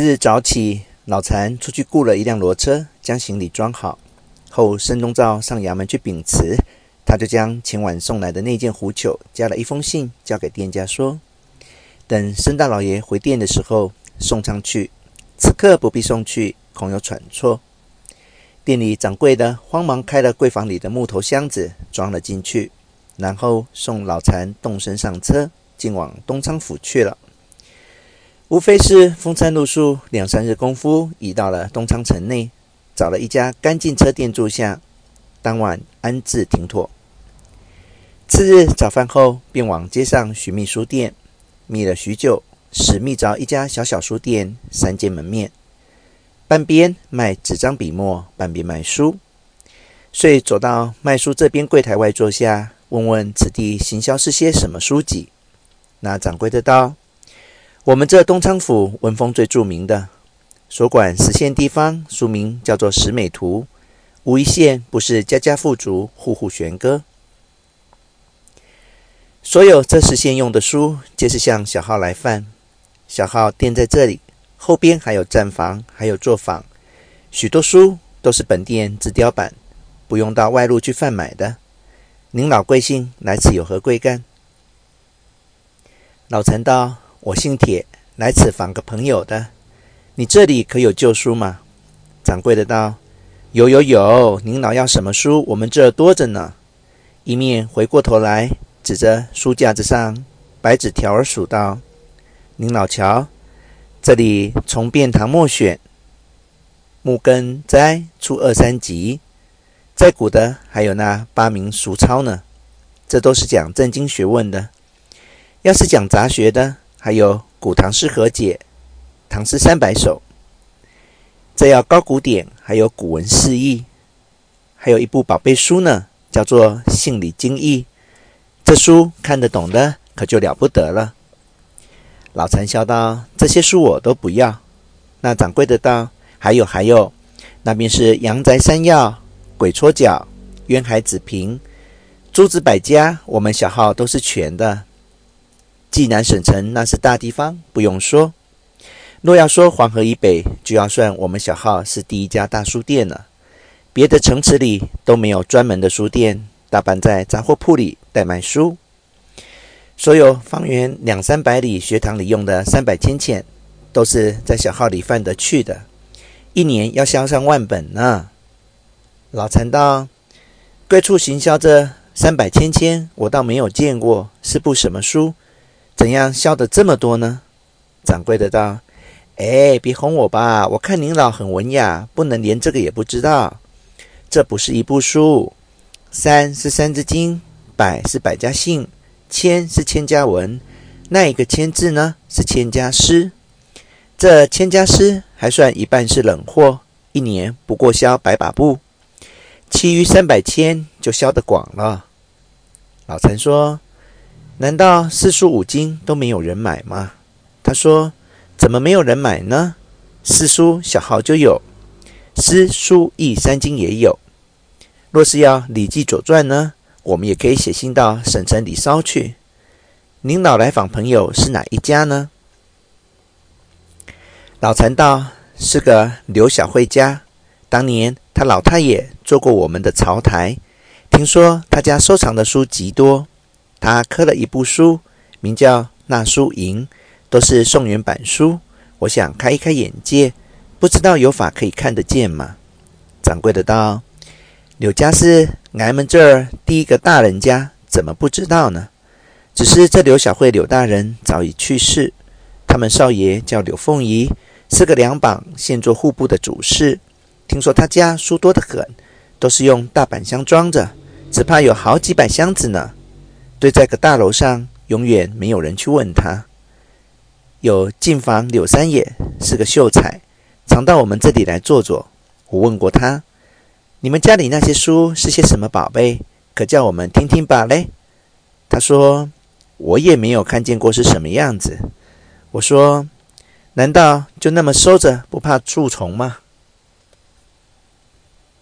日早起，老残出去雇了一辆骡车，将行李装好后，申东照上衙门去禀辞。他就将前晚送来的那件狐裘加了一封信，交给店家说：“等申大老爷回店的时候送上去。此刻不必送去，恐有喘错。”店里掌柜的慌忙开了柜房里的木头箱子，装了进去，然后送老残动身上车，进往东昌府去了。无非是风餐露宿，两三日功夫，已到了东昌城内，找了一家干净车店住下，当晚安置停妥。次日早饭后，便往街上寻觅书店，觅了许久，始觅着一家小小书店，三间门面，半边卖纸张笔墨，半边卖书，遂走到卖书这边柜台外坐下，问问此地行销是些什么书籍。那掌柜的道。我们这东昌府文风最著名的，所管十县地方，书名叫做《十美图》，无一县不是家家富足，户户悬歌。所有这十县用的书，皆是向小号来贩。小号店在这里，后边还有栈房，还有作坊，许多书都是本店自雕版，不用到外路去贩买的。您老贵姓？来此有何贵干？老陈道。我姓铁，来此访个朋友的。你这里可有旧书吗？掌柜的道：“有有有，您老要什么书？我们这儿多着呢。”一面回过头来，指着书架子上白纸条儿数道：“您老瞧，这里从遍唐末选，木根斋出二三集，再古的还有那八名俗钞呢。这都是讲正经学问的。要是讲杂学的。”还有《古唐诗和解》《唐诗三百首》，这要高古典，还有古文释义，还有一部宝贝书呢，叫做《信礼经义》。这书看得懂的，可就了不得了。老残笑道：“这些书我都不要。”那掌柜的道：“还有还有，那边是阳宅山药、鬼戳脚、渊海子平、诸子百家，我们小号都是全的。”济南省城那是大地方，不用说。若要说黄河以北，就要算我们小号是第一家大书店了。别的城池里都没有专门的书店，大半在杂货铺里代卖书。所有方圆两三百里学堂里用的三百千钱，都是在小号里贩得去的。一年要销上万本呢。老残道：贵处行销这三百千千，我倒没有见过，是部什么书？怎样销得这么多呢？掌柜的道：“哎，别哄我吧！我看您老很文雅，不能连这个也不知道。这不是一部书，三是三字经，百是百家姓，千是千家文。那一个千字呢，是千家诗。这千家诗还算一半是冷货，一年不过销百把布，其余三百千就销得广了。”老陈说。难道四书五经都没有人买吗？他说：“怎么没有人买呢？四书小号就有，诗书易三经也有。若是要《礼记》《左传》呢，我们也可以写信到省城里捎去。您老来访朋友是哪一家呢？”老残道：“是个刘小慧家，当年他老太爷做过我们的朝台，听说他家收藏的书极多。”他刻了一部书，名叫《纳书营》，都是宋元版书。我想开一开眼界，不知道有法可以看得见吗？掌柜的道：“柳家是俺们这儿第一个大人家，怎么不知道呢？只是这刘小慧柳大人早已去世，他们少爷叫柳凤仪，是个两榜现做户部的主事。听说他家书多得很，都是用大板箱装着，只怕有好几百箱子呢。”对，在个大楼上，永远没有人去问他。有进房柳三爷是个秀才，常到我们这里来坐坐。我问过他，你们家里那些书是些什么宝贝？可叫我们听听吧嘞。他说，我也没有看见过是什么样子。我说，难道就那么收着，不怕蛀虫吗？